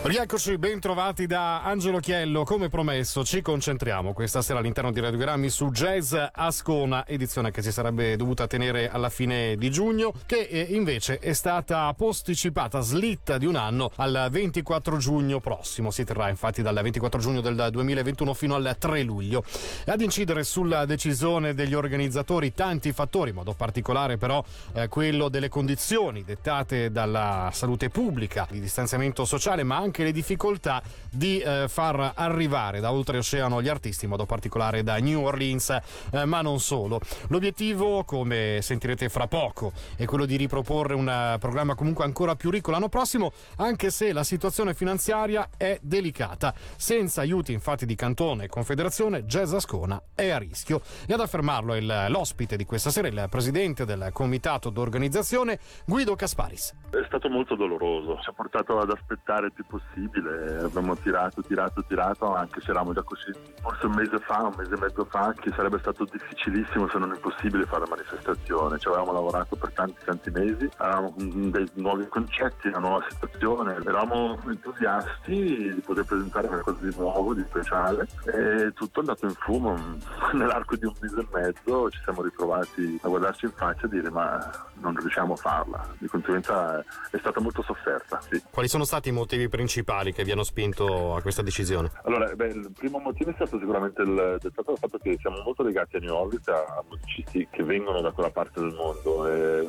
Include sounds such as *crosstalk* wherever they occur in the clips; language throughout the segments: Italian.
Rieccoci, ben trovati da Angelo Chiello. Come promesso, ci concentriamo questa sera all'interno di Radiogrammi su Jazz Ascona, edizione che si sarebbe dovuta tenere alla fine di giugno, che eh, invece è stata posticipata, slitta di un anno al 24 giugno prossimo. Si terrà infatti dal 24 giugno del 2021 fino al 3 luglio. Ad incidere sulla decisione degli organizzatori tanti fattori, in modo particolare però eh, quello delle condizioni dettate dalla salute pubblica, di distanziamento sociale, ma anche anche le difficoltà di eh, far arrivare da oltreoceano gli artisti, in modo particolare da New Orleans, eh, ma non solo. L'obiettivo, come sentirete fra poco, è quello di riproporre un uh, programma comunque ancora più ricco l'anno prossimo, anche se la situazione finanziaria è delicata. Senza aiuti infatti di Cantone e Confederazione, Jazz Ascona è a rischio. E ad affermarlo il, l'ospite di questa sera, il presidente del comitato d'organizzazione, Guido Casparis. È stato molto doloroso, ci ha portato ad aspettare più possibile, abbiamo tirato, tirato, tirato, anche se eravamo già così, forse un mese fa, un mese e mezzo fa, che sarebbe stato difficilissimo se non impossibile fare la manifestazione, ci avevamo lavorato per tanti tanti mesi, avevamo dei nuovi concetti, una nuova situazione, eravamo entusiasti di poter presentare qualcosa di nuovo, di speciale e tutto è andato in fumo, *laughs* nell'arco di un mese e mezzo ci siamo ritrovati a guardarci in faccia e dire ma non riusciamo a farla, di conseguenza è stata molto sofferta. Sì. Quali sono stati i motivi principali? Principali che vi hanno spinto a questa decisione? Allora, beh, il primo motivo è stato sicuramente il, dettato dal fatto che siamo molto legati a New Orleans, a musicisti che vengono da quella parte del mondo, e,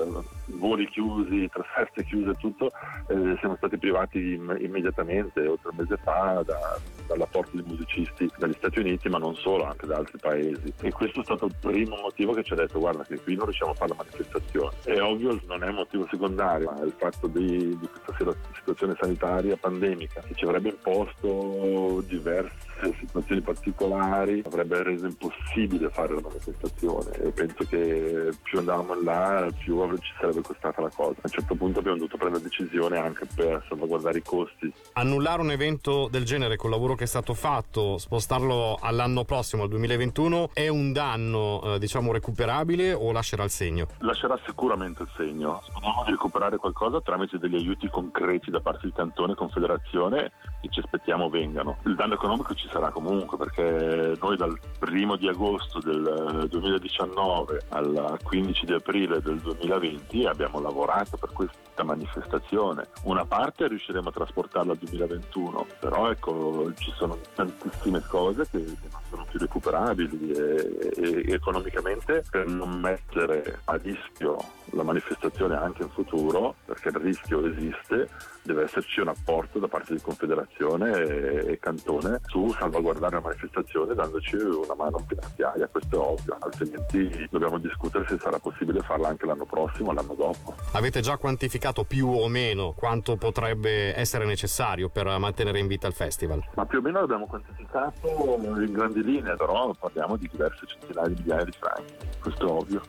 voli chiusi, *laughs* trasferte chiuse e tutto, eh, siamo stati privati immediatamente, oltre un mese fa, da, dall'apporto di musicisti dagli Stati Uniti, ma non solo, anche da altri paesi. E questo è stato il primo motivo che ci ha detto guarda che qui non riusciamo a fare la manifestazione. È ovvio, non è un motivo secondario, ma il fatto di, di questa situazione sanitaria pandemica che ci avrebbe imposto diverse situazioni particolari, avrebbe reso impossibile fare la manifestazione e penso che più andavamo là più ci sarebbe costata la cosa. A un certo punto abbiamo dovuto prendere decisione anche per salvaguardare i costi. Annullare un evento del genere col lavoro che è stato fatto, spostarlo all'anno prossimo, al 2021, è un danno eh, diciamo recuperabile o lascerà il segno? Lascerà sicuramente il segno. Speriamo di recuperare qualcosa tramite degli aiuti concreti da parte di Cantone e Confederazione che ci aspettiamo vengano. Il danno economico ci sarà comunque perché noi dal primo di agosto del 2019 al 15 di aprile del 2020 abbiamo lavorato per questa manifestazione. Una parte riusciremo a trasportarla al 2021, però ecco ci sono tantissime cose che non sono più recuperabili e, e economicamente per non mettere a rischio la manifestazione anche in futuro, perché il rischio esiste, deve esserci un apporto da parte di Confederazione e, e Cantone su salvaguardare la manifestazione dandoci una mano finanziaria, questo è ovvio, altrimenti dobbiamo discutere se sarà possibile farla anche l'anno prossimo o l'anno dopo. Avete già quantificato più o meno quanto potrebbe essere necessario per mantenere in vita il festival? Ma più o meno l'abbiamo quantificato in grandi grandi linee, però parliamo di diverse centinaia di migliaia di franchi, questo è ovvio.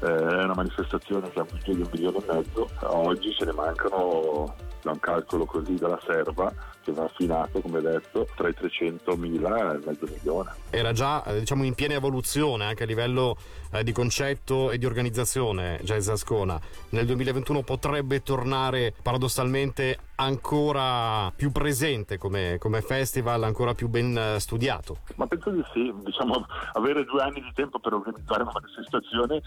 Eh, è una manifestazione che ha più di un milione e mezzo, oggi ce ne mancano, da un calcolo così dalla serva, che va affinato, come detto, tra i 300.000 e il mezzo milione. Era già eh, diciamo, in piena evoluzione anche a livello eh, di concetto e di organizzazione Jazz Ascona. Nel 2021 potrebbe tornare paradossalmente ancora più presente come, come festival, ancora più ben eh, studiato? Ma penso di sì, diciamo, *laughs* avere due anni di tempo per organizzare una manifestazione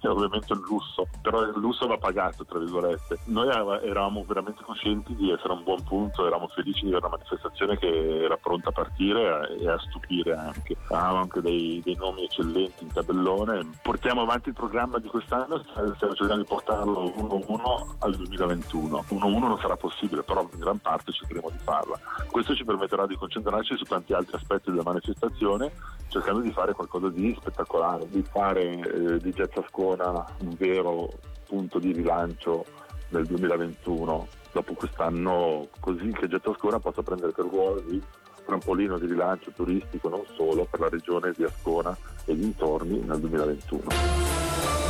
è ovviamente un lusso, però il lusso va pagato, tra virgolette. Noi eravamo veramente coscienti di essere a un buon punto, eravamo felici di avere una manifestazione che era pronta a partire e a stupire anche. Avevamo anche dei, dei nomi eccellenti in tabellone. Portiamo avanti il programma di quest'anno, stiamo cercando di portarlo 1-1 al 2021. 1-1 non sarà possibile però in gran parte cercheremo di farla. Questo ci permetterà di concentrarci su tanti altri aspetti della manifestazione, cercando di fare qualcosa di spettacolare, di fare eh, di Jazz Ascona un vero punto di rilancio nel 2021, dopo quest'anno così che Ascona possa prendere per ruolo di trampolino di rilancio turistico non solo per la regione di Ascona e dintorni nel 2021.